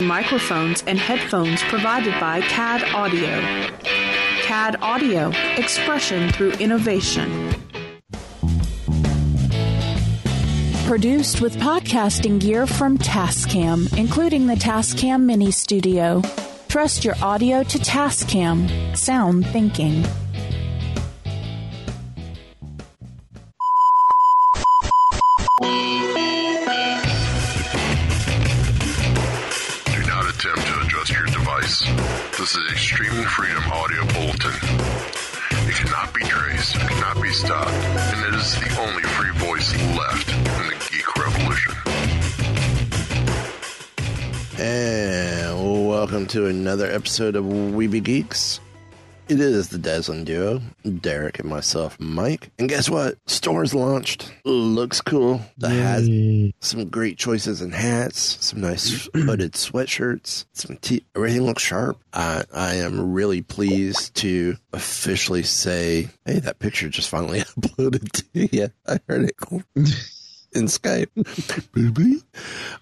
Microphones and headphones provided by CAD Audio. CAD Audio, expression through innovation. Produced with podcasting gear from Tascam, including the Tascam Mini Studio. Trust your audio to Tascam. Sound thinking. Another episode of We Be Geeks. It is the Dazzling Duo, Derek and myself, Mike. And guess what? Store's launched. Looks cool. The hat, some great choices in hats, some nice hooded sweatshirts, some t- everything looks sharp. I, I am really pleased to officially say, hey, that picture just finally uploaded to you. I heard it in Skype. Baby.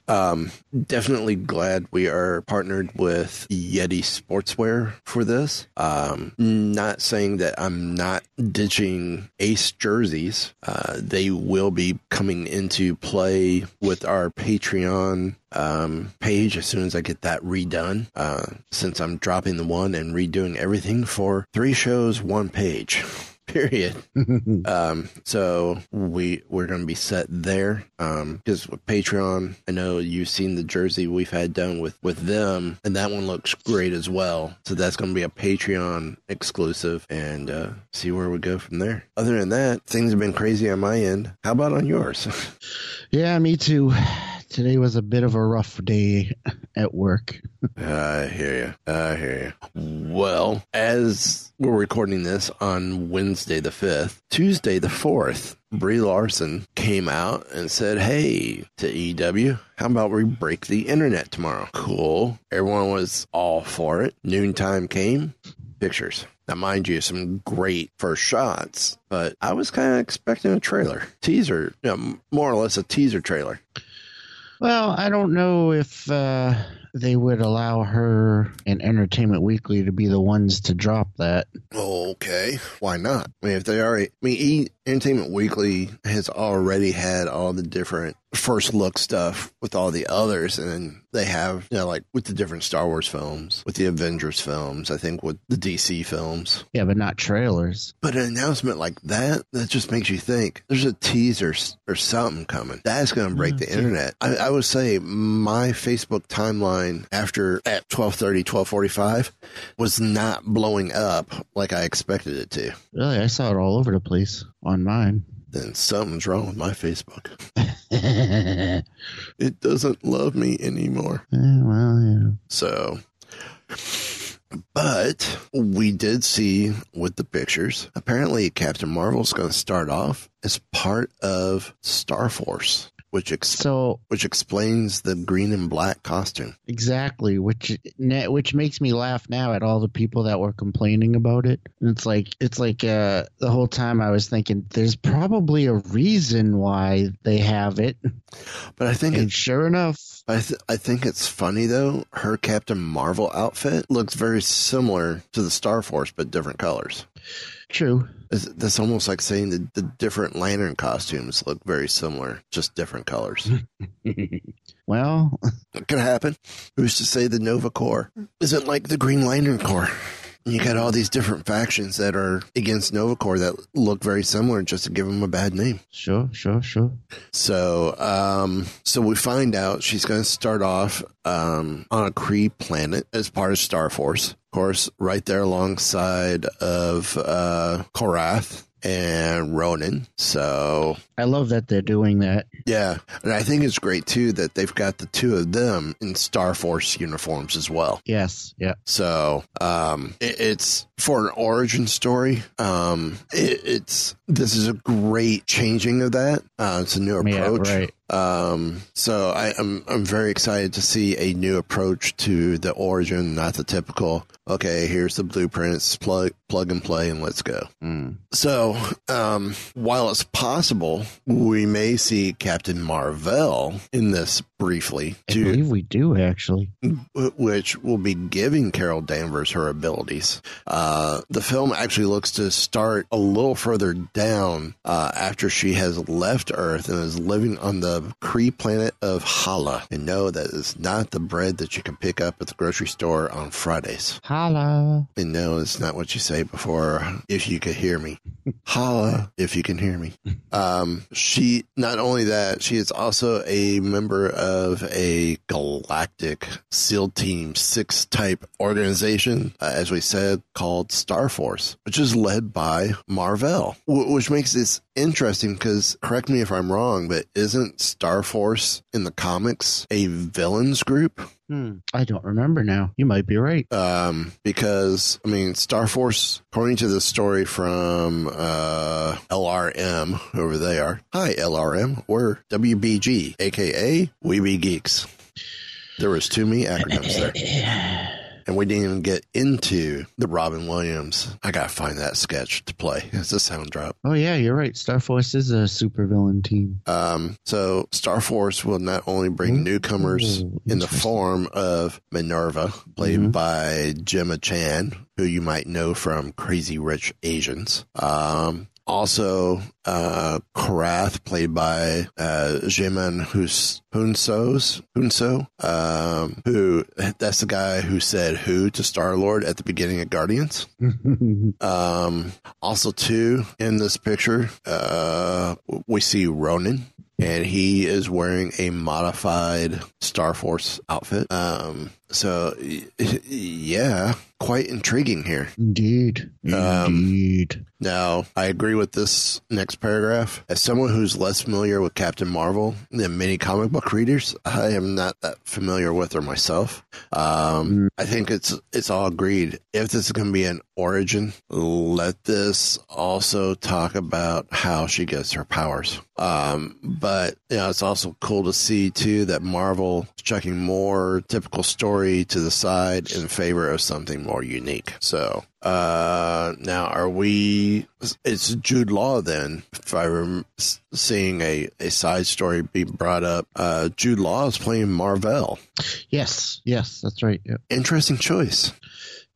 um, definitely glad we are partnered with Yeti Sportswear for this. Um, not saying that I'm not ditching Ace jerseys. Uh, they will be coming into play with our Patreon um, page as soon as I get that redone. Uh, since I'm dropping the one and redoing everything for three shows, one page period. um, so we we're going to be set there. Um, because with Patreon, I know you've seen the jersey we've had done with with them, and that one looks great as well. So that's going to be a Patreon exclusive, and uh, see where we go from there. Other than that, things have been crazy on my end. How about on yours? Yeah, me too. Today was a bit of a rough day at work. I hear you. I hear you. Well, as we're recording this on Wednesday the 5th, Tuesday the 4th, Brie Larson came out and said, Hey, to EW, how about we break the internet tomorrow? Cool. Everyone was all for it. Noontime came, pictures. Now, mind you, some great first shots, but I was kind of expecting a trailer, teaser, you know, more or less a teaser trailer. Well, I don't know if uh, they would allow her and Entertainment Weekly to be the ones to drop that. Okay, why not? I mean, if they already, I mean, e- Entertainment Weekly has already had all the different first look stuff with all the others, and then they have, you know, like with the different Star Wars films, with the Avengers films, I think with the DC films. Yeah, but not trailers. But an announcement like that, that just makes you think there's a teaser or something coming. That's going to break mm, the internet. I, I would say my Facebook timeline after at 1230, 1245 was not blowing up like I expected it to. Really, I saw it all over the place on mine. Then something's wrong with my Facebook. Eh, It doesn't love me anymore. well, yeah. So, but we did see with the pictures, apparently Captain Marvel's going to start off as part of Star Force, which ex- So which explains the green and black costume. exactly, which which makes me laugh now at all the people that were complaining about it. And it's like it's like uh, the whole time I was thinking, there's probably a reason why they have it. But I think And it's sure enough, I, th- I think it's funny though. Her Captain Marvel outfit looks very similar to the Star Force, but different colors. True. That's almost like saying that the different Lantern costumes look very similar, just different colors. well, It could happen. Who's to say the Nova Corps isn't like the Green Lantern Corps? You got all these different factions that are against Nova Corps that look very similar just to give them a bad name. sure, sure, sure. So, um, so we find out she's going to start off um, on a Kree planet as part of Star Force. Course, right there alongside of uh, Korath and Ronan. So, I love that they're doing that. yeah, and I think it's great too that they've got the two of them in Star Force uniforms as well. Yes, yeah. So um, it, it's for an origin story. Um, it, it's this is a great changing of that. Uh, it's a new Yeah, approach. right. Um, so I, I'm I'm very excited to see a new approach to the origin, not the typical. Okay, here's the blueprints, plug plug and play, and let's go. Mm. So, um, while it's possible we may see Captain Marvel in this briefly I to believe we do actually. which will be giving Carol Danvers her abilities. Uh, the film actually looks to start a little further down uh, after she has left Earth and is living on the Kree planet of Hala. And no, that is not the bread that you can pick up at the grocery store on Fridays. Hala. And no, it's not what you say before if you could hear me. Hala. if you can hear me. Um, she, not only that, she is also a member of a galactic SEAL Team 6 type organization, uh, as we said, called Star Force, which is led by Mar-Vell, w- which makes this interesting because, correct me if I'm wrong, but isn't Star Force in the comics a villains group? Hmm. I don't remember now. You might be right. um, because I mean, Star Force, according to the story from uh, LRM, whoever they are. Hi, LRM. We're WBG, aka We Be Geeks. There was too many acronyms there. And we didn't even get into the Robin Williams. I gotta find that sketch to play. It's a sound drop. Oh yeah, you're right. Star Force is a supervillain team. Um, so Star Force will not only bring newcomers Ooh, in the form of Minerva, played Mhm. by Gemma Chan, who you might know from Crazy Rich Asians. Um, also, uh, Korath, played by uh, Djimon Hus- Hunsos, Hunso, um, who that's the guy who said "who" to Star Lord at the beginning of Guardians. Um, also, too, in this picture, uh, we see Ronan, and he is wearing a modified Star Force outfit. Um, so, yeah, quite intriguing here. Indeed. Um, Indeed. Now, I agree with this next paragraph. As someone who's less familiar with Captain Marvel than many comic book readers, I am not that familiar with her myself. Um, I think it's it's all agreed. If this is going to be an origin, let this also talk about how she gets her powers. Um, but you know, it's also cool to see too that Marvel is chucking more typical story to the side in favor of something more unique. So uh, now are we? It's Jude Law then. If I rem seeing a a side story be brought up, uh, Jude Law is playing Mar-Vell. Yes. Yes, that's right. Yep. Interesting choice.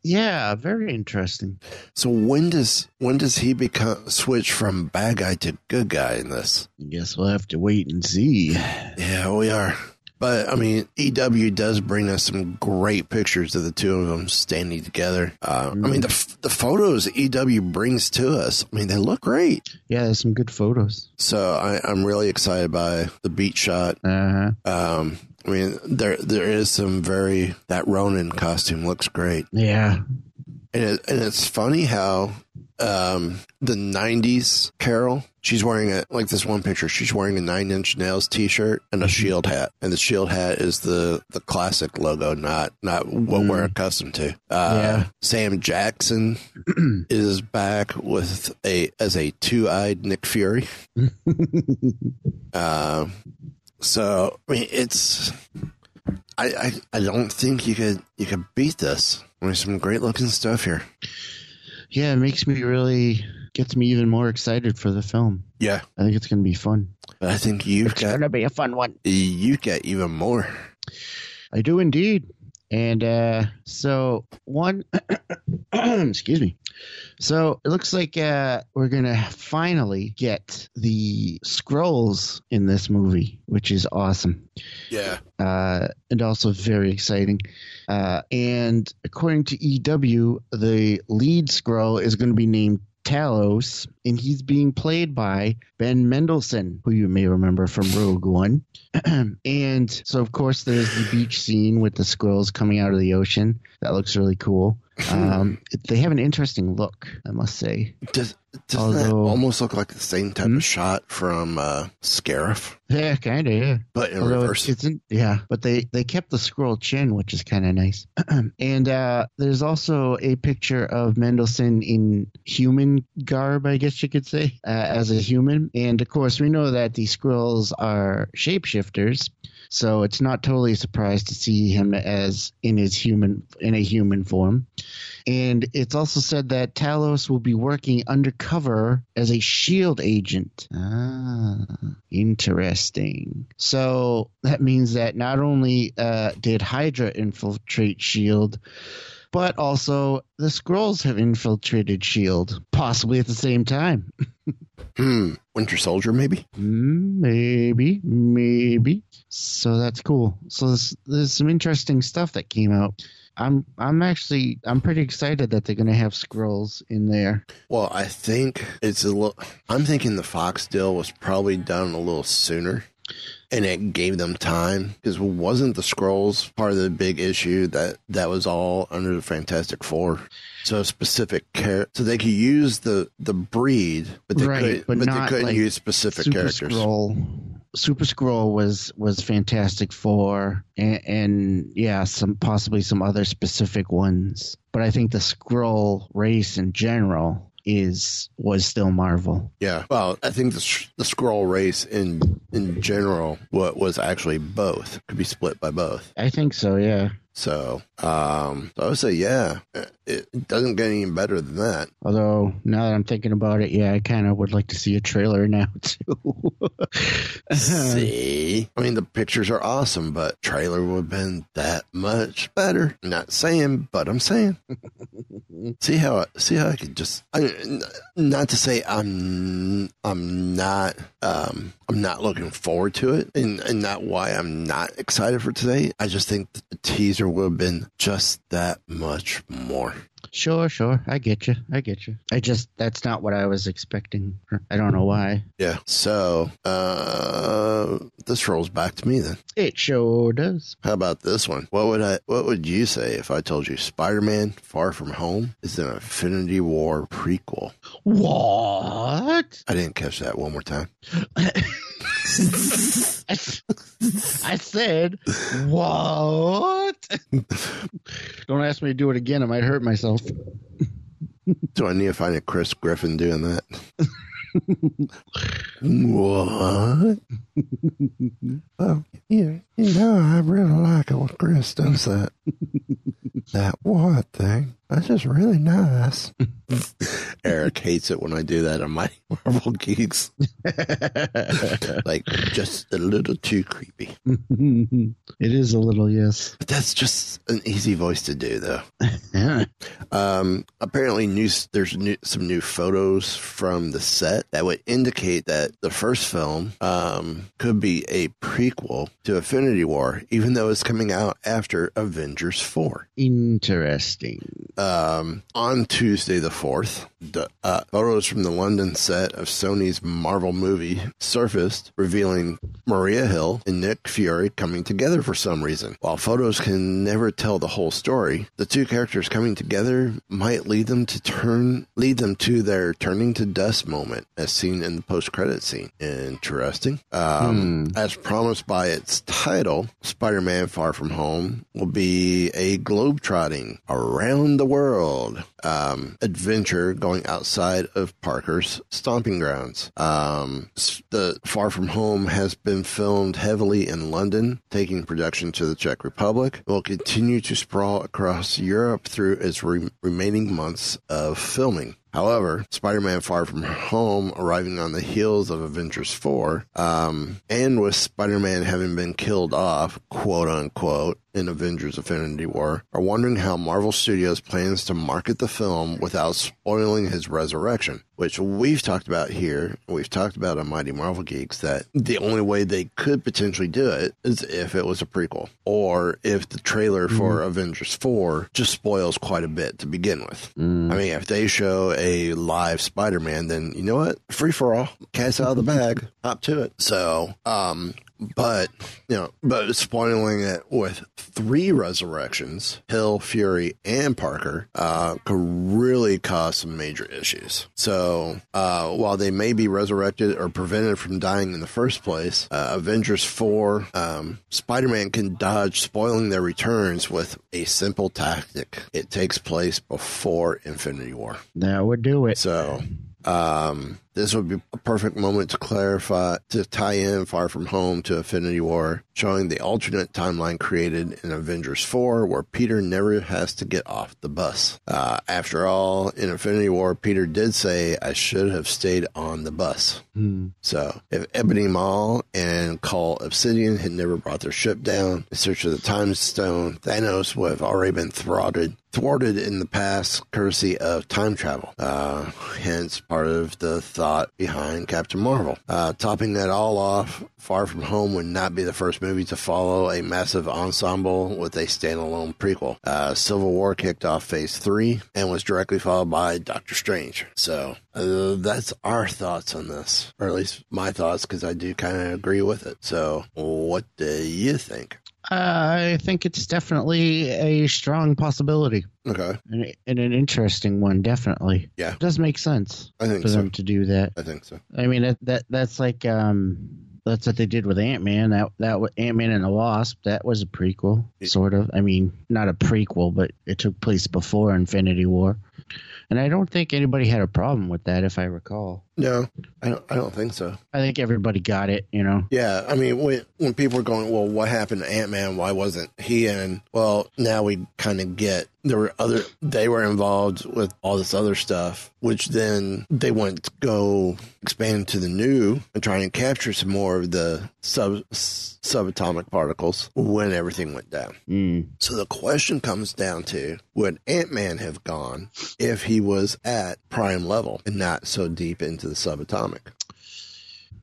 Yeah, very interesting. So when does when does he become switch from bad guy to good guy in this? I guess we'll have to wait and see. Yeah, we are. But I mean, EW does bring us some great pictures of the two of them standing together. Uh, I mean, the the photos EW brings to us. I mean, they look great. Yeah, there's some good photos. So I, I'm really excited by the beat shot. Uh huh. Um, I mean, there there is some very that Ronan costume looks great, Yeah. and it, and it's funny how um, the '90s Carol. She's wearing a like this one picture. She's wearing a Nine Inch Nails T-shirt and a shield hat, and the shield hat is the the classic logo, not not what we're accustomed to. Uh, Yeah. Sam Jackson is back with a as a two eyed Nick Fury. Um, so I mean, it's I, I I don't think you could you could beat this. There's some great looking stuff here. Yeah, it makes me really gets me even more excited for the film. Yeah, I think it's going to be fun. but I think you've got going to be a fun one. you get even more. I do indeed. And uh, so one, excuse me. So it looks like uh, we're gonna finally get the Skrulls in this movie, which is awesome. Yeah, uh, and also very exciting. Uh, and according to EW, the lead Skrull is going to be named Talos, and he's being played by Ben Mendelsohn, who you may remember from Rogue One. and so, of course, there's the beach scene with the Skrulls coming out of the ocean. That looks really cool. Um, they have an interesting look, I must say. does that Although- almost look like the same type Hmm? of shot from uh, Scarif, Yeah, kind of. Yeah. but in Although reverse? it's, it's in, yeah, but they they kept the Skrull chin, which is kind of nice. and uh, there's also a picture of Mendelsohn in human garb, I guess you could say, uh, as a human. And of course, we know that the Skrulls are shapeshifters. So it's not totally a surprise to see him as in his human in a human form. And it's also said that Talos will be working undercover as a shield agent. Ah, interesting. So that means that not only uh, did Hydra infiltrate Shield, but also the Skrulls have infiltrated Shield, possibly at the same time. Hmm. Winter Soldier, maybe? maybe, maybe. So that's cool. So there's, there's some interesting stuff that came out. I'm I'm actually I'm pretty excited that they're gonna have Skrulls in there. Well, I think it's a little. I'm thinking the Fox deal was probably done a little sooner, and it gave them time because wasn't the Skrulls part of the big issue that that was all under the Fantastic Four? So specific care, so they could use the the breed, but they Right, could, but but, they couldn't like, use specific Super characters. Skrull, Super Skrull was was Fantastic Four, and, and yeah, some possibly some other specific ones. But I think the Skrull race in general is was still Marvel. Yeah. Well, I think the the Skrull race in in general what was actually both could be split by both. I think so. Yeah. So, um, so I would say, yeah, it, doesn't get any better than that. Although now that I'm thinking about it, yeah, I kind of would like to see a trailer now too. See, I mean, the pictures are awesome, but trailer would have been that much better. Not saying, but I'm saying. see how I, see how I could just I, not to say I'm I'm not um I'm not looking forward to it, and and not why I'm not excited for today. I just think the teaser would have been just that much more. sure, sure, I get you. I get you. I just that's not what I was expecting. I don't know why. Yeah. So uh this rolls back to me then. It sure does. How about this one? What would I what would you say if I told you Spider-Man Far From Home is an Infinity War prequel? What? I didn't catch that one more time. I, I said, what? Don't ask me to do it again. I might hurt myself. Do I need to find a Chris Griffin doing that? what? oh, yeah, you know, I really like it when Chris does that. that what thing? That's just really nice. Eric hates it when I do that on my Marvel Geeks. like, just a little too creepy. it is a little, yes. But that's just an easy voice to do, though. Yeah. Um, apparently, new, there's new, some new photos from the set that would indicate that the first film um, could be a prequel to Infinity War, even though it's coming out after Avengers 4. Interesting. Um, on Tuesday the 4th, the, uh, photos from the London set of Sony's Marvel movie surfaced, revealing Maria Hill and Nick Fury coming together for some reason. While photos can never tell the whole story, the two characters coming together might lead them to turn lead them to their turning to dust moment, as seen in the post-credit scene. Interesting. Um, As promised by its title, Spider-Man: Far From Home will be a globetrotting around the world um, adventure going outside of Parker's stomping grounds. Um, the Far From Home has been filmed heavily in London, taking production to the Czech Republic. It will continue to sprawl across Europe through its re- remaining months of filming. However, Spider-Man Far From Home arriving on the heels of Avengers 4, um, and with Spider-Man having been killed off, quote unquote, in Avengers Infinity War, are wondering how Marvel Studios plans to market the film without spoiling his resurrection, which we've talked about here. We've talked about on Mighty Marvel Geeks that the only way they could potentially do it is if it was a prequel, or if the trailer for Avengers 4 just spoils quite a bit to begin with. I mean, if they show a live Spider-Man, then you know what? Free for all. Cat's out of the bag. Hop to it. So, um, but you know, but spoiling it with three resurrections, Hill, Fury, and Parker, uh, could really cause some major issues. So, uh, while they may be resurrected or prevented from dying in the first place, uh, Avengers 4, um, Spider-Man can dodge spoiling their returns with a simple tactic. It takes place before Infinity War. That would do it. So, um, this would be a perfect moment to clarify, to tie in Far From Home to Infinity War, showing the alternate timeline created in Avengers 4 where Peter never has to get off the bus. Uh, after all, in Infinity War, Peter did say, I should have stayed on the bus. So, if Ebony Maw and Cull Obsidian had never brought their ship down in search of the Time Stone, Thanos would have already been thwarted, thwarted in the past, courtesy of time travel. Uh, hence, part of the thought behind Captain Marvel. Uh, topping that all off, Far From Home would not be the first movie to follow a massive ensemble with a standalone prequel. Uh, Civil War kicked off Phase Three and was directly followed by Doctor Strange. So uh, that's our thoughts on this, or at least my thoughts, because I do kind of agree with it. So, what do you think? I think it's definitely a strong possibility Okay, and, and an interesting one. Definitely, Yeah. it does make sense I think for so. them to do that. I think so. I mean, that, that that's like um, that's what they did with Ant Man. That that Ant Man and the Wasp. That was a prequel, sort of. I mean, not a prequel, but it took place before Infinity War. And I don't think anybody had a problem with that, if I recall. No, I don't. I don't think so. I think everybody got it. You know. Yeah, I mean, when when people were going, well, what happened to Ant Man? Why wasn't he in? Well, now we kind of get there were other. They were involved with all this other stuff, which then they went to go expand to the new and try and capture some more of the sub subatomic particles when everything went down. Mm. So the question comes down to would Ant Man have gone if he was at prime level and not so deep into the subatomic?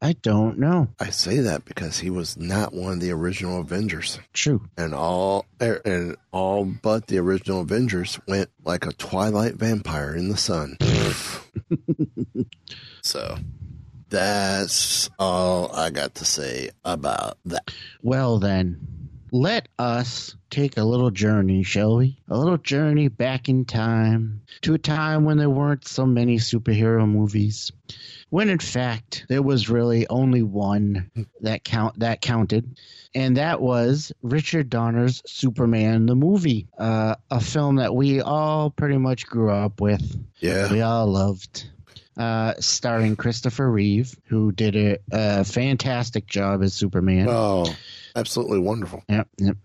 I don't know. I say that because he was not one of the original Avengers, True. and all er, and all but the original Avengers went like a twilight vampire in the sun. so that's all I got to say about that. Well, then, let us take a little journey, shall we? A little journey back in time to a time when there weren't so many superhero movies. When in fact there was really only one that count that counted, and that was Richard Donner's Superman the movie, uh, a film that we all pretty much grew up with. Yeah, We all loved. Uh, starring Christopher Reeve, who did a, a fantastic job as Superman. oh, absolutely wonderful. Yep, yep.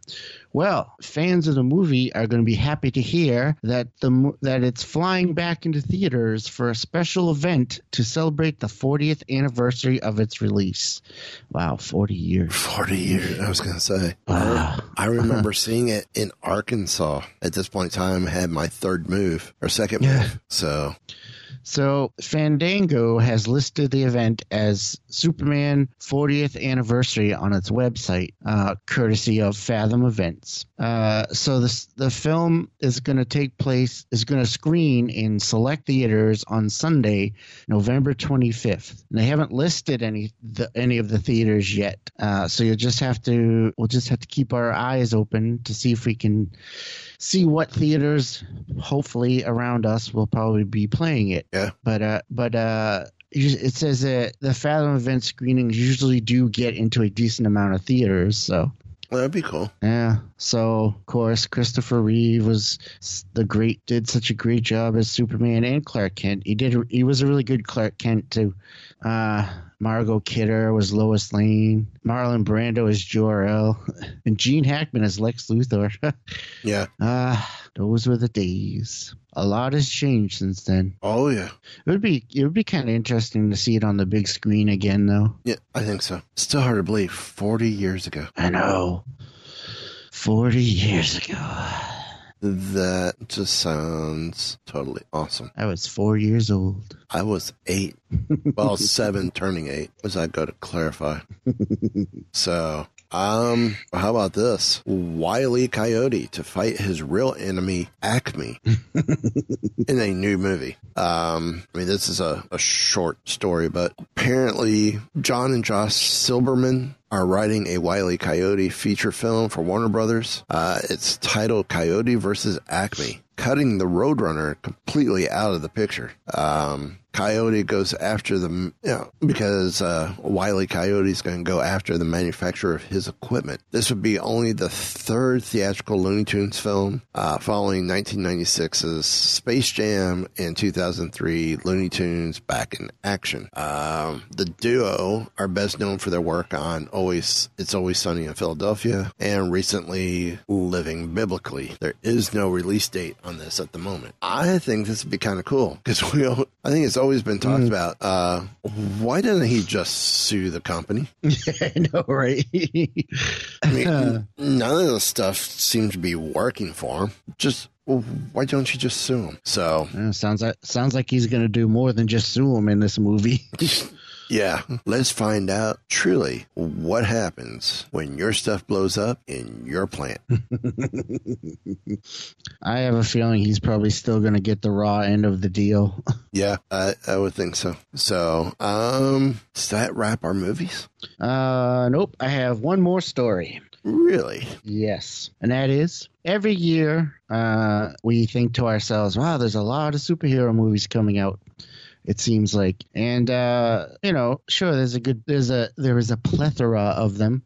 Well, fans of the movie are going to be happy to hear that the that it's flying back into theaters for a special event to celebrate the 40th anniversary of its release. Wow, 40 years. Forty years. I was gonna say. Wow. I remember seeing it in Arkansas. At this point in time, I had my third move or second Yeah. move. So So Fandango has listed the event as Superman 40th anniversary on its website, uh, courtesy of Fathom Events. Uh, so this, the film is going to take place is going to screen in select theaters on Sunday, November 25th. And they haven't listed any the, any of the theaters yet, uh, so you'll just have to we'll just have to keep our eyes open to see if we can see what theaters hopefully around us will probably be playing it. Yeah, but uh but uh it says that the fathom event screenings usually do get into a decent amount of theaters so. Well, that'd be cool. yeah. So of course christopher reeve was the great did such a great job as superman and clark kent. He did he was a really good clark kent too uh Margot Kidder was Lois Lane. Marlon Brando as Jor-El. And Gene Hackman is Lex Luthor. Yeah. Ah, those were the days. A lot has changed since then. Oh yeah. It would be it would be kind of interesting to see it on the big screen again, though. Yeah, I think so. Still hard to believe. Forty years ago. I know. Forty years ago, That just sounds totally awesome. I was four years old. I was eight. Well, seven turning eight, as I go to clarify. So, um, how about this? Wile E. Coyote to fight his real enemy, Acme, in a new movie. Um, I mean, this is a, a short story, but apparently Jon and Josh Silberman are writing a Wile E. Coyote feature film for Warner Brothers. Uh, it's titled Coyote versus Acme, cutting the Roadrunner completely out of the picture. Um, Coyote goes after the, you know, because uh, Wiley Coyote is going to go after the manufacturer of his equipment. This would be only the third theatrical Looney Tunes film, uh, following 1996's Space Jam and 2003 Looney Tunes Back in Action. Um, the duo are best known for their work on Always It's Always Sunny in Philadelphia and recently Living Biblically. There is no release date on this at the moment. I think this would be kind of cool because we, all- I think it's always been talked about. Uh, why didn't he just sue the company? I know, right? I mean, none of the stuff seems to be working for him. Just well, why don't you just sue him? So Uh, sounds like sounds like he's gonna do more than just sue him in this movie. yeah, let's find out truly what happens when your stuff blows up in your plant. I have a feeling he's probably still gonna get the raw end of the deal. Yeah, I, I would think so. So, um, does that wrap our movies? Uh, nope. I have one more story. Really? Yes, and that is every year uh, we think to ourselves, "Wow, there's a lot of superhero movies coming out." It seems like, and uh, you know, sure, there's a good, there's a there is a plethora of them,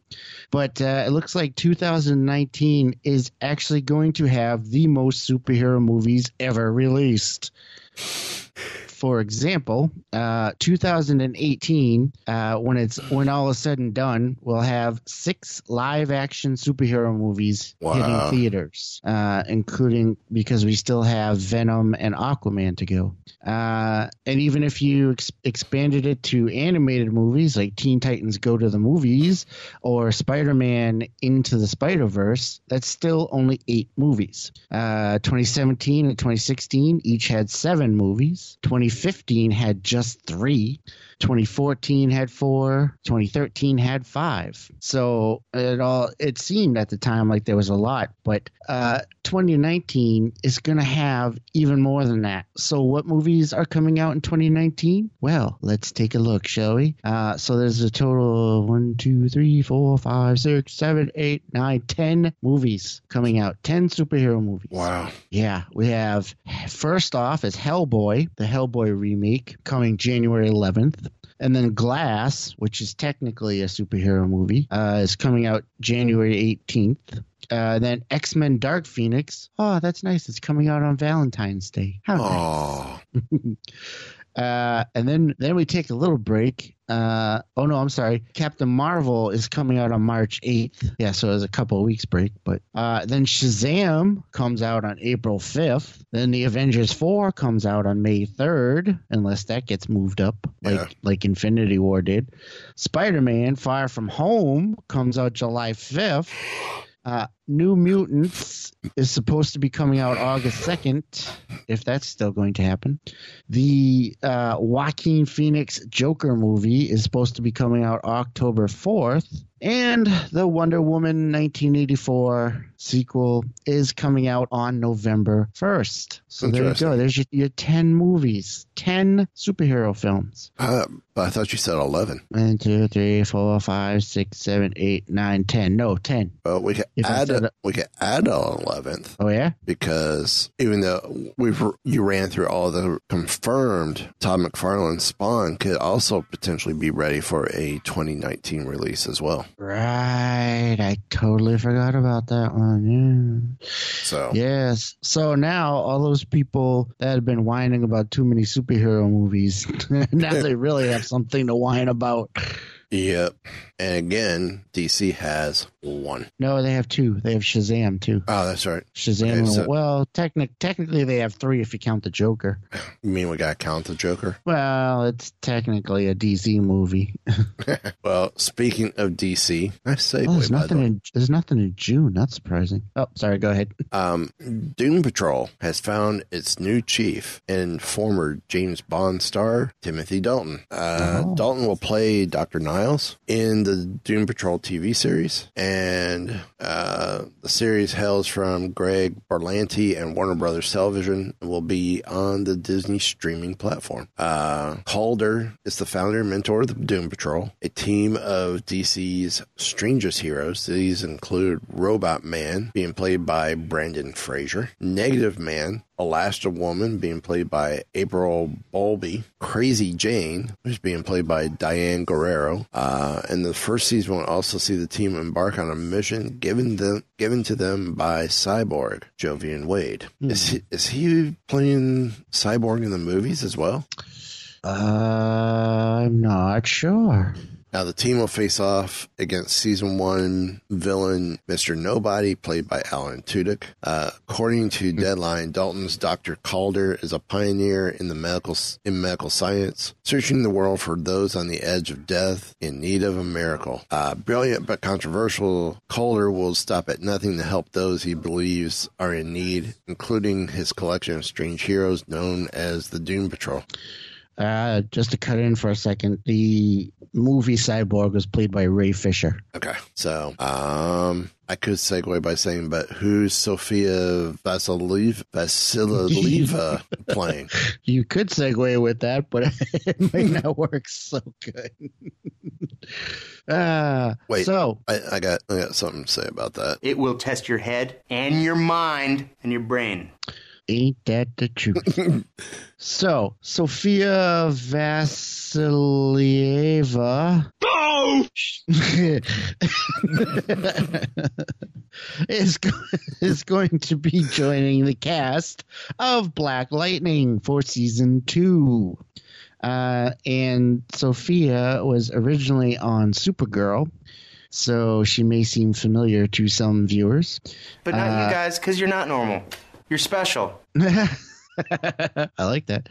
but uh, it looks like 2019 is actually going to have the most superhero movies ever released. For example, uh, 2018, uh, when it's when all is said and done, we'll have six live-action superhero movies Wow. hitting theaters, uh, including because we still have Venom and Aquaman to go. Uh, and even if you ex- expanded it to animated movies like Teen Titans Go to the Movies or Spider-Man Into the Spider-Verse, that's still only eight movies. Uh, 2017 and 2016 each had seven movies. 2015 had just three. 2014 had four. 2013 had five. So it all it seemed at the time like there was a lot, but uh, 2019 is going to have even more than that. So what movies are coming out in 2019? Well, let's take a look, shall we? Uh, so there's a total of one, two, three, four, five, six, seven, eight, nine, ten movies coming out. Ten superhero movies. Wow. Yeah, we have first off is Hellboy, the Hellboy remake, coming January 11th. And then Glass, which is technically a superhero movie, uh, is coming out January 18th. Uh, then X Men Dark Phoenix. Oh, that's nice. It's coming out on Valentine's Day. How nice. Uh, and then then we take a little break. Uh, oh no, I'm sorry. Captain Marvel is coming out on March 8th. Yeah, so it's a couple of weeks break. But uh, then Shazam comes out on April 5th. Then the Avengers 4 comes out on May 3rd, unless that gets moved up like Yeah. like Infinity War did. Spider-Man: Far From Home comes out July 5th. Uh, New Mutants is supposed to be coming out August 2nd, if that's still going to happen. The uh, Joaquin Phoenix Joker movie is supposed to be coming out October 4th. And the Wonder Woman 1984 sequel is coming out on November 1st. So there you go. There's your, your 10 movies, 10 superhero films. uh, I thought you said 11. One, two, three, four, five, six, seven, eight, nine, ten. No, 10. But we could If add we could add an 11th Oh, yeah? because even though we've you ran through all the confirmed Todd McFarlane Spawn could also potentially be ready for a 2019 release as well. Right. I totally forgot about that one. Yeah. So Yes. So now all those people that have been whining about too many superhero movies, now they really have something to whine about. Yep. And again, DC has one. No, they have two. They have Shazam too. Oh, that's right. Shazam. Okay, so- well, technic- technically they have three if you count the Joker. You mean we got to count the Joker? Well, it's technically a DC movie. Well, speaking of DC, I say Oh, there's the nothing in there's nothing in June. Not surprising. Oh, sorry. Go ahead. Um, Doom Patrol has found its new chief and former James Bond star, Timothy Dalton. Uh, Oh. Dalton will play Dr. Niles in the Doom Patrol TV series, and uh, the series hails from Greg Berlanti and Warner Brothers Television and will be on the Disney streaming platform. Uh, Caulder is the founder and mentor of the Doom Patrol, a team of DC's strangest heroes. These include Robot Man, being played by Brendan Fraser, Negative Man, Elastra Woman, being played by April Bowlby. Crazy Jane, who's being played by Diane Guerrero. Uh, and the first season will also see the team embark on a mission given them given to them by Cyborg Joivan Wade. Hmm. Is he, is he playing Cyborg in the movies as well? Uh, I'm not sure. Now the team will face off against season one villain Mr. Nobody, played by Alan Tudyk. Uh, according to Deadline, Dalton's Dr. Caulder is a pioneer in the medical in medical science, searching the world for those on the edge of death in need of a miracle. Uh, brilliant but controversial, Caulder will stop at nothing to help those he believes are in need, including his collection of strange heroes known as the Doom Patrol. Uh, just to cut in for a second, the movie Cyborg was played by Ray Fisher. Okay. So, um, I could segue by saying, but who's Sophia Vasilieva, Vasilieva playing? You could segue with that, but it might not work so good. uh, Wait. So, I, I got I got something to say about that. It will test your head and your mind and your brain. Ain't that the truth? so, Sophia Vasilieva. is is going to be joining the cast of Black Lightning for season two. Uh, and Sophia was originally on Supergirl, so she may seem familiar to some viewers. But not Uh, you guys, because you're not normal. You're special. I like that.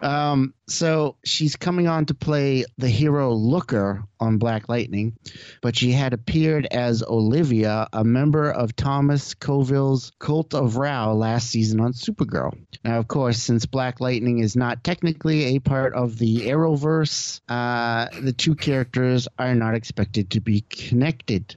Um, so she's coming on to play the hero Looker on Black Lightning, but she had appeared as Olivia, a member of Thomas Coville's Cult of Rao last season on Supergirl. Now, of course, since Black Lightning is not technically a part of the Arrowverse, uh, the two characters are not expected to be connected.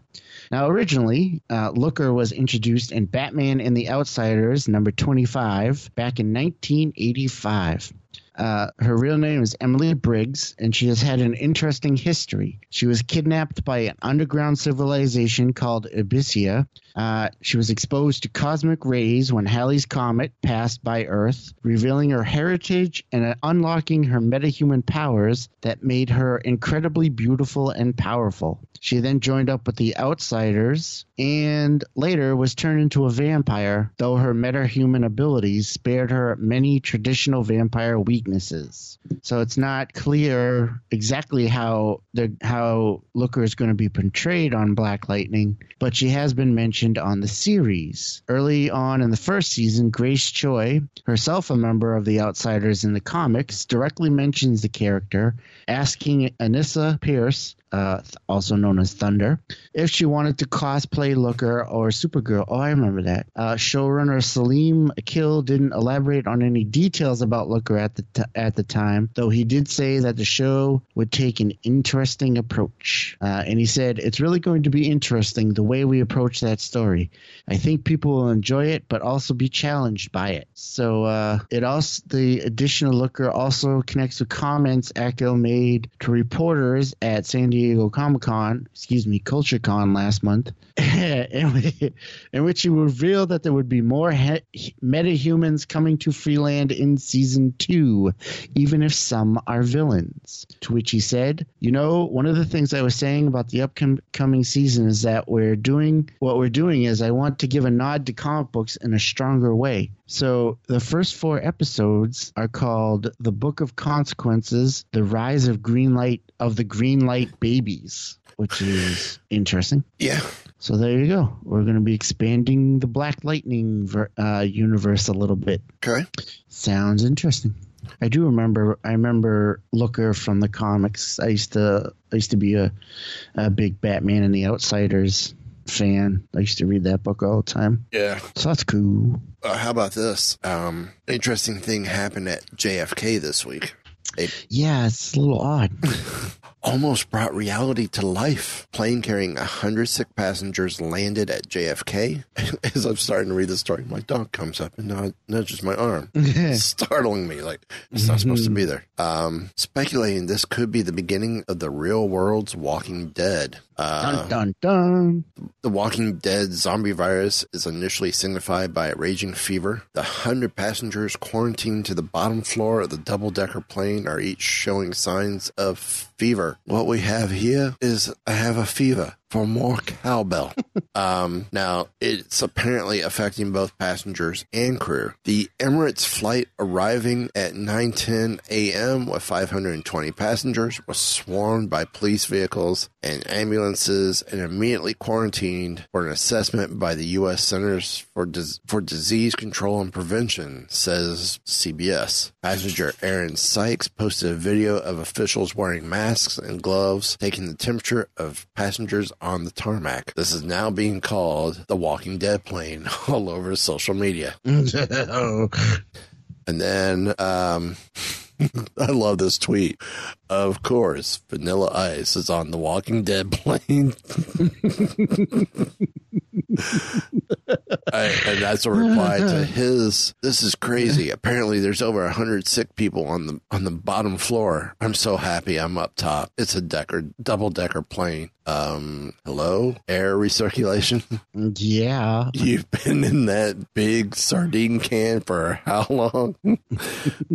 Now, originally, uh, Looker was introduced in Batman and the Outsiders, number 25, back in 1985. Uh, her real name is Emily Briggs, and she has had an interesting history. She was kidnapped by an underground civilization called Abyssia. Uh, she was exposed to cosmic rays when Halley's Comet passed by Earth, revealing her heritage and unlocking her metahuman powers that made her incredibly beautiful and powerful. She then joined up with the Outsiders and later was turned into a vampire, though her metahuman abilities spared her many traditional vampire weaknesses. So it's not clear exactly how the how Looker is going to be portrayed on Black Lightning, but she has been mentioned on the series. Early on in the first season, Grace Choi, herself a member of the Outsiders in the comics, directly mentions the character, asking Anissa Pierce uh, also known as Thunder, if she wanted to cosplay Looker or Supergirl. Oh, I remember that. Uh, showrunner Salim Akil didn't elaborate on any details about Looker at the t- at the time, though he did say that the show would take an interesting approach. Uh, and he said it's really going to be interesting the way we approach that story. I think people will enjoy it, but also be challenged by it. So uh, it also the additional Looker also connects with comments Akil made to reporters at San Diego Comic Con, excuse me, Culture Con last month, in, which, he revealed that there would be more he- metahumans coming to Freeland in season two, even if some are villains. To which he said, "You know, one of the things I was saying about the upcoming season is that we're doing what we're doing is I want to give a nod to comic books in a stronger way. So the first four episodes are called The Book of Consequences: The Rise of Green Light of the Green Light Babies, which is interesting. Yeah. So there you go. We're going to be expanding the Black Lightning uh, universe a little bit. Okay. Sounds interesting. I do remember. I remember Looker from the comics. I used to. I used to be a, a big Batman and the Outsiders fan. I used to read that book all the time. Yeah. So that's cool. Uh, how about this? Um, interesting thing happened at JFK this week. Yeah, it's a little odd. almost brought reality to life. Plane carrying 100 sick passengers landed at JFK. As I'm starting to read the story, my dog comes up and nudges my arm, startling me like it's not supposed to be there. Um, speculating this could be the beginning of the real world's Walking Dead. Uh, dun dun dun. The Walking Dead zombie virus is initially signified by a raging fever. The hundred passengers quarantined to the bottom floor of the double decker plane are each showing signs of fever. What we have here is I have a fever for more cowbell. um, now, it's apparently affecting both passengers and crew. The Emirates flight arriving at 9:10 a.m. with 520 passengers was swarmed by police vehicles and ambulances and immediately quarantined for an assessment by the U.S. Centers for Dis- for Disease Control and Prevention, says CBS. Passenger Aaron Sykes posted a video of officials wearing masks and gloves taking the temperature of passengers on the tarmac. This is now being called the Walking Dead plane all over social media. and then um, I love this tweet. Of course, Vanilla Ice is on the Walking Dead plane. I, and that's a reply to his. This is crazy. Apparently, there's over a hundred sick people on the on the bottom floor. I'm so happy I'm up top. It's a decker, double decker plane. Um, hello, air recirculation. Yeah, you've been in that big sardine can for how long?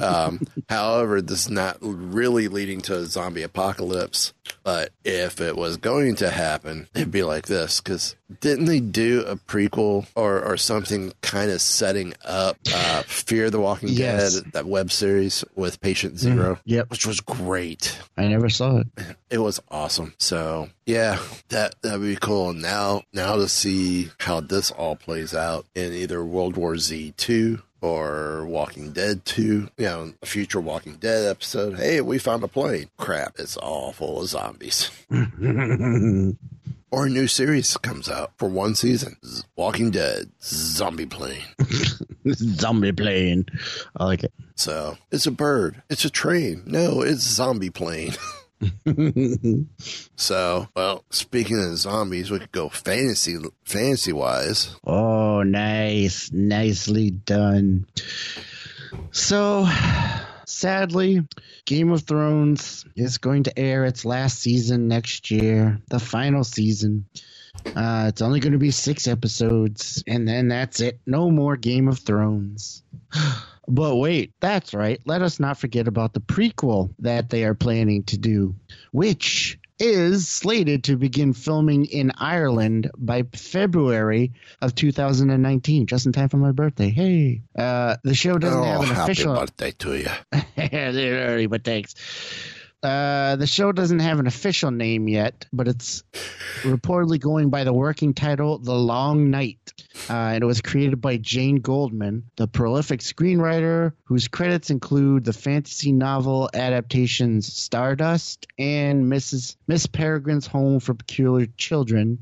um, however, this is not really leading to a zombie apocalypse. But if it was going to happen, it'd be like this because didn't they do a prequel or, or something kind of setting up uh, Fear the Walking yes. Dead, that web series with Patient 0 mm, yep. which was great. I never saw it. It was awesome. So yeah, that that'd be cool. Now now to see how this all plays out in either World War Z two or Walking Dead 2, you know, a future Walking Dead episode. Hey, we found a plane. Crap, it's all full of zombies. or a new series comes out for one season. Walking Dead, Zombie Plane. zombie Plane. I like it. So it's a bird. It's a train. No, it's Zombie Plane. so, well, speaking of zombies, we could go fantasy fantasy wise. Oh, nice, nicely done. So, sadly, Game of Thrones is going to air its last season next year, the final season. Uh, it's only going to be six episodes, and then that's it. No more Game of Thrones. But wait, that's right. Let us not forget about the prequel that they are planning to do, which is slated to begin filming in Ireland by February of 2019, just in time for my birthday. Hey, uh, the show doesn't oh, have an happy official birthday to you. early, but thanks. Uh, the show doesn't have an official name yet, but it's reportedly going by the working title The Long Night. Uh, and it was created by Jane Goldman, the prolific screenwriter whose credits include the fantasy novel adaptations Stardust and Mrs. Miss Peregrine's Home for Peculiar Children,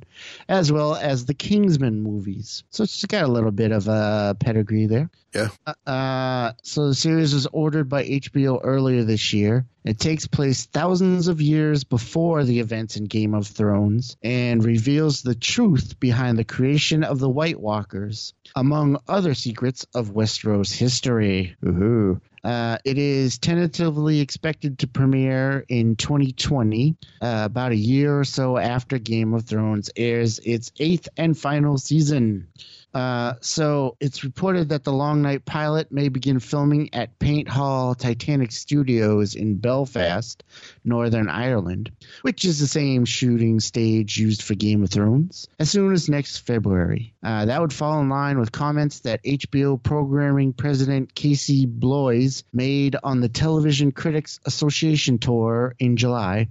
as well as the Kingsman movies. So she's got a little bit of a pedigree there. Yeah. Uh, uh, so the series was ordered by HBO earlier this year. It takes place thousands of years before the events in Game of Thrones and reveals the truth behind the creation of the White Walkers, among other secrets of Westeros history. Ooh. Uh, it is tentatively expected to premiere in 2020, uh, about a year or so after Game of Thrones airs its eighth and final season. Uh, so it's reported that the Long Night pilot may begin filming at Paint Hall Titanic Studios in Belfast, Northern Ireland, which is the same shooting stage used for Game of Thrones, as soon as next February. Uh, that would fall in line with comments that HBO programming president Casey Bloys made on the Television Critics Association tour in July,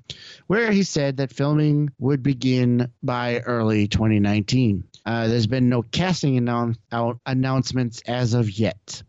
where he said that filming would begin by early 2019. Uh, there's been no casting annou- out announcements as of yet.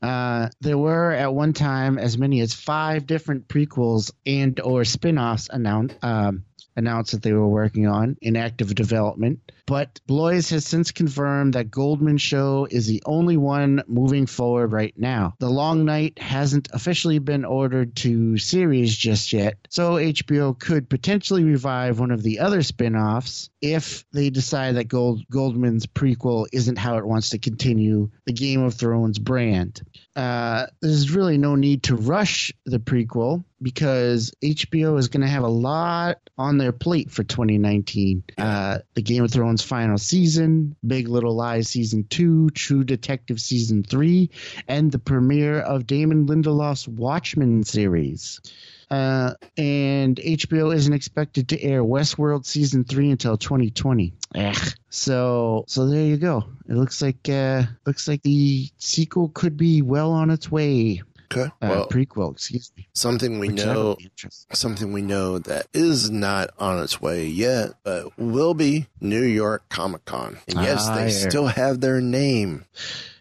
Uh, there were at one time as many as five different prequels and or spin-offs announced um, announced that they were working on in active development. But Bloys has since confirmed that Goldman Show is the only one moving forward right now. The Long Night hasn't officially been ordered to series just yet, so HBO could potentially revive one of the other spin offs if they decide that Gold, Goldman's prequel isn't how it wants to continue the Game of Thrones brand. Uh, there's really no need to rush the prequel because HBO is going to have a lot on their plate for 2019. Uh, the Game of Thrones final season, Big Little Lies season two, True Detective season three, and the premiere of Damon Lindelof's Watchmen series. Uh, and HBO isn't expected to air Westworld season three until 2020. Ugh. So, so there you go. It looks like uh, looks like the sequel could be well on its way. Okay. Uh, Well, prequel, excuse me. something we Which know would be interesting. something we know that is not on its way yet, but will be New York Comic Con. And yes, Ah, they yeah. still have their name.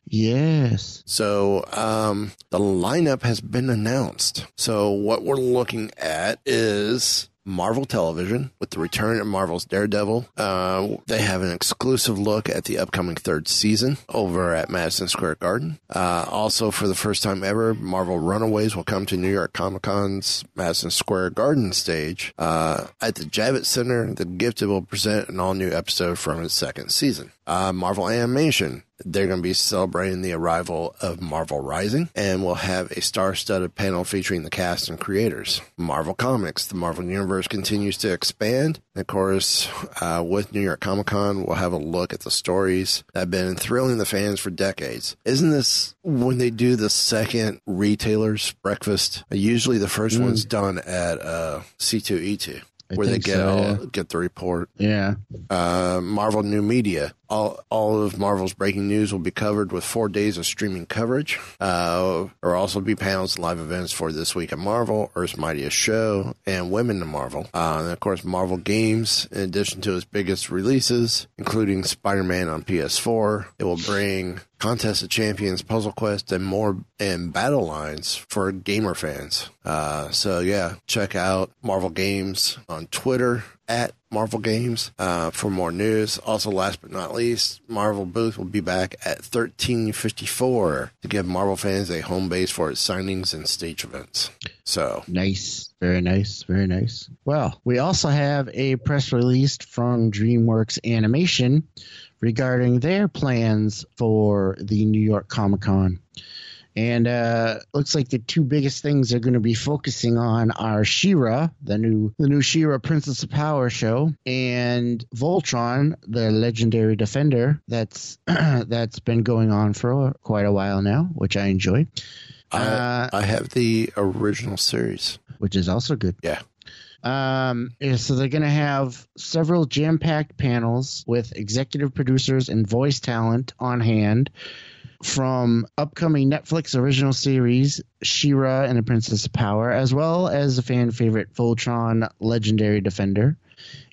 Yes. So um, the lineup has been announced. So what we're looking at is Marvel Television with the return of Marvel's Daredevil. Uh, they have an exclusive look at the upcoming third season over at Madison Square Garden. Uh, also, for the first time ever, Marvel Runaways will come to New York Comic Con's Madison Square Garden stage. Uh, at the Javits Center, The Gifted will present an all new episode from its second season. Uh, Marvel Animation they're going to be celebrating the arrival of Marvel Rising and will have a star studded panel featuring the cast and creators. Marvel Comics, the Marvel Universe continues to expand. And of course, uh, with New York Comic Con, we'll have a look at the stories that have been thrilling the fans for decades. Isn't this when they do the second retailers breakfast? Usually the first one's done at uh, C2E2. I Where they get so, all, yeah. get the report Yeah. uh, Marvel New Media. All, all of Marvel's breaking news will be covered with four days of streaming coverage. Uh, there will also be panels and live events for This Week at Marvel, Earth's Mightiest Show, and Women in Marvel. Uh, and of course, Marvel Games, in addition to its biggest releases, including Spider Man on PS4, it will bring Contest of Champions, Puzzle Quest, and more, and battle lines for gamer fans. Uh, so yeah, check out Marvel Games on Twitter at Marvel Games uh, for more news. Also, last but not least, Marvel booth will be back at 1354 to give Marvel fans a home base for its signings and stage events. So, Nice. Very nice. Very nice. Well, we also have a press release from DreamWorks Animation regarding their plans for the New York Comic Con. And uh, looks like the two biggest things they're going to be focusing on are She-Ra, the new the new She-Ra Princess of Power show, and Voltron, the legendary defender that's that's been going on for quite a while now, which I enjoy. Uh, I, I have the original series. which is also good. Yeah. Um, so they're going to have several jam-packed panels with executive producers and voice talent on hand from upcoming Netflix original series She-Ra and the Princess of Power, as well as the fan favorite Voltron Legendary Defender.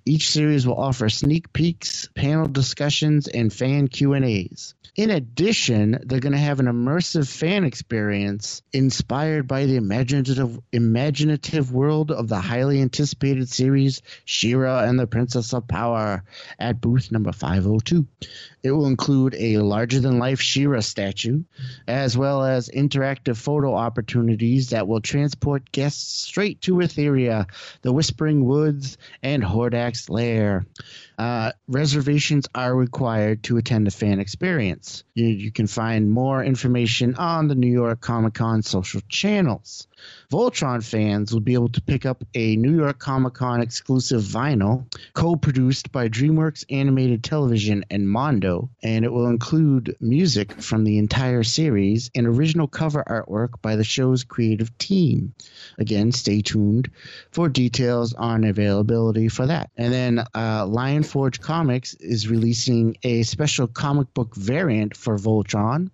Each series will offer sneak peeks, panel discussions, and fan Q&As. In addition, they're going to have an immersive fan experience inspired by the imaginative imaginative world of the highly anticipated series She-Ra and the Princess of Power at booth number 502. It will include a larger than life She-Ra statue, as well as interactive photo opportunities that will transport guests straight to Etheria, the Whispering Woods, and Lair. Uh, reservations are required to attend the fan experience. You, you can find more information on the New York Comic Con social channels. Voltron fans will be able to pick up a New York Comic Con exclusive vinyl co produced by DreamWorks Animated Television and Mondo, and it will include music from the entire series and original cover artwork by the show's creative team. Again, stay tuned for details on availability for that. And then uh, Lion Forge Comics is releasing a special comic book variant for Voltron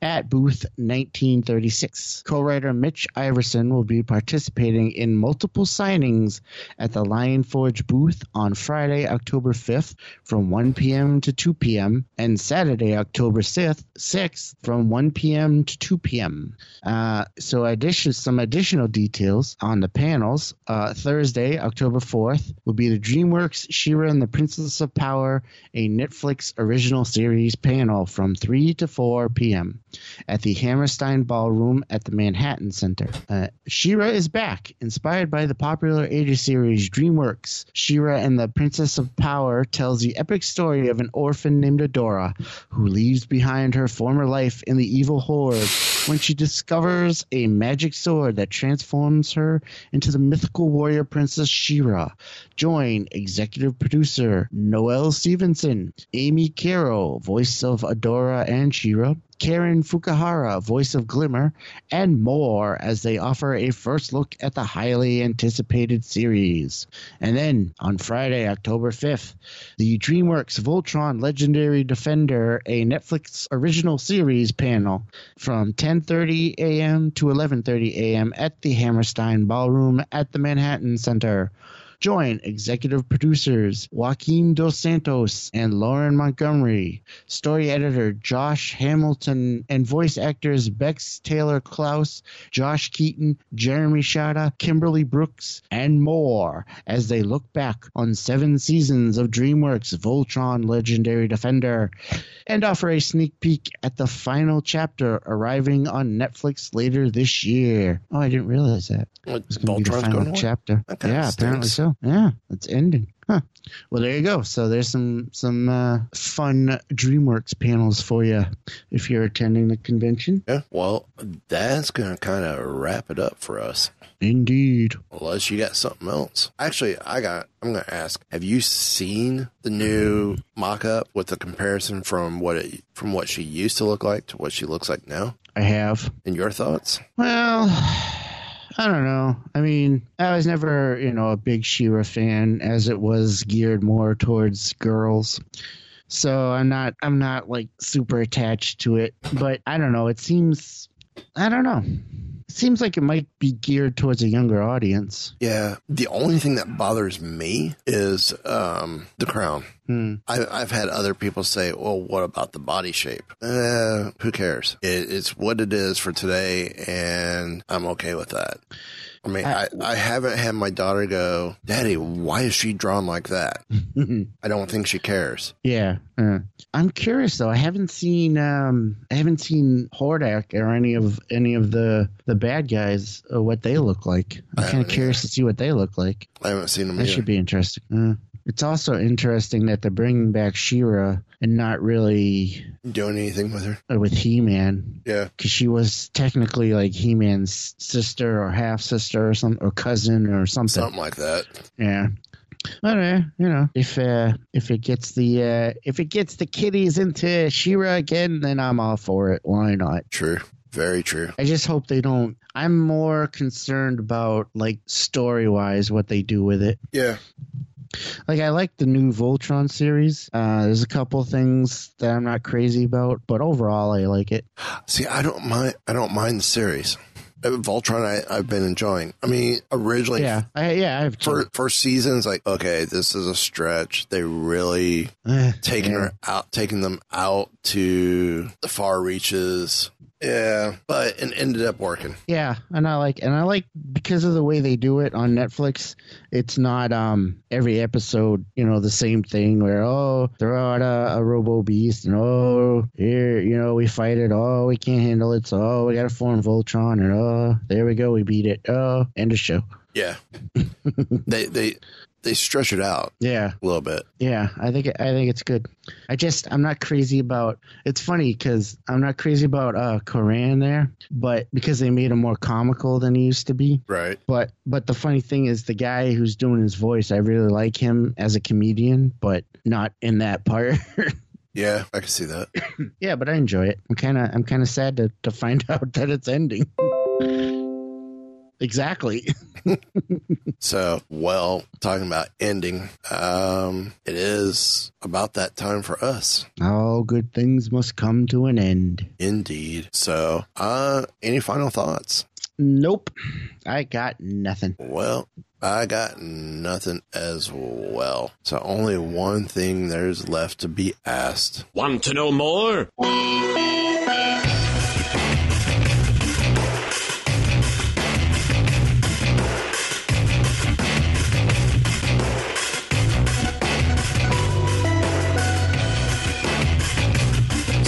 at booth 1936. Co-writer Mitch Iverson will be participating in multiple signings at the Lion Forge booth on Friday, October 5th from 1 p.m. to 2 p.m. and Saturday, October 6th, 6th from 1 p.m. to 2 p.m. Uh, so addition, some additional details on the panels. Uh, Thursday, October 4th will be the DreamWorks She-Ra and the Princess of Power, a Netflix original series panel from 3 to 4 p.m. at the Hammerstein Ballroom at the Manhattan Center. Uh, She-Ra is back, inspired by the popular 80s series DreamWorks. She-Ra and the Princess of Power tells the epic story of an orphan named Adora who leaves behind her former life in the evil horde when she discovers a magic sword that transforms her into the mythical warrior princess She-Ra. Join executive producer Noelle Stevenson, Amy Caro, voice of Adora and She-Ra, Karen Fukuhara, voice of Glimmer, and more as they offer a first look at the highly anticipated series. And then on Friday, October 5th, the DreamWorks Voltron Legendary Defender, a Netflix original series panel from 10:30 a.m. to 11:30 a.m. at the Hammerstein Ballroom at the Manhattan Center. Join executive producers Joaquin Dos Santos and Lauren Montgomery, story editor Josh Hamilton, and voice actors Bex Taylor Klaus, Josh Keaton, Jeremy Shada, Kimberly Brooks, and more as they look back on seven seasons of DreamWorks Voltron Legendary Defender and offer a sneak peek at the final chapter arriving on Netflix later this year. Oh, I didn't realize that. What, It's going to be the final going chapter. Kinda Yeah, apparently stinks. Yeah, it's ending. Huh. Well, there you go. So there's some some uh, fun DreamWorks panels for you if you're attending the convention. Yeah. Well, that's going to kind of wrap it up for us. Indeed. Unless you got something else. Actually, I got. I'm going to ask. Have you seen the new mock-up with the comparison from what it from what she used to look like to what she looks like now? I have. And your thoughts? Well, I don't know. I mean, I was never, you know, a big She-Ra fan as it was geared more towards girls. So I'm not I'm not like super attached to it, but I don't know. It seems I don't know. Seems like it might be geared towards a younger audience. Yeah. The only thing that bothers me is um, the crown. Hmm. I, I've had other people say, "Well, what about the body shape?" Uh, who cares? It, it's what it is for today, and I'm okay with that. I mean, I, I haven't had my daughter go, "Daddy, why is she drawn like that?" I don't think she cares. Yeah, uh, I'm curious though. I haven't seen um, I haven't seen Hordak or any of any of the the bad guys uh, what they look like. I'm kind of curious to see what they look like. I haven't seen them That either. should be interesting. Uh, it's also interesting that they're bringing back She-Ra and not really doing anything with her. uh, with He-Man Yeah, because she was technically like He-Man's sister or half sister or some or cousin or something. something like that. Yeah. But uh, you know, if uh, if it gets the uh, if it gets the kiddies into She-Ra again, then I'm all for it. Why not? True. Very true. I just hope they don't. I'm more concerned about like story wise what they do with it. Yeah. Like I like the new Voltron series. Uh, there's a couple things that I'm not crazy about, but overall I like it. See, I don't mind. I don't mind the series. Uh, Voltron, I, I've been enjoying. I mean, originally, Yeah, I, yeah, I have two. first, first seasons, like, okay, this is a stretch. They really Eh, taking yeah. her out, taking them out to the far reaches. Yeah, but it ended up working. Yeah, and I like and I like because of the way they do it on Netflix. It's not um every episode, you know, the same thing where oh throw out a, a Robo Beast and oh here you know we fight it oh we can't handle it so oh we got to form Voltron and oh there we go we beat it oh end of show. Yeah, they they they stretch it out Yeah, a little bit. yeah, I think I think it's good. I just I'm not crazy about. It's funny because I'm not crazy about uh Coran there, but because they made him more comical than he used to be. Right. But but the funny thing is the guy who's doing his voice, I really like him as a comedian, but not in that part. Yeah, I can see that. yeah, but I enjoy it. I'm kind of I'm kind of sad to to find out that it's ending. Exactly. So, well, talking about ending, um, it is about that time for us. All good things must come to an end. Indeed. So, uh, any final thoughts? Nope. I got nothing. Well, I got nothing as well. So only one thing there's left to be asked. Want to know more?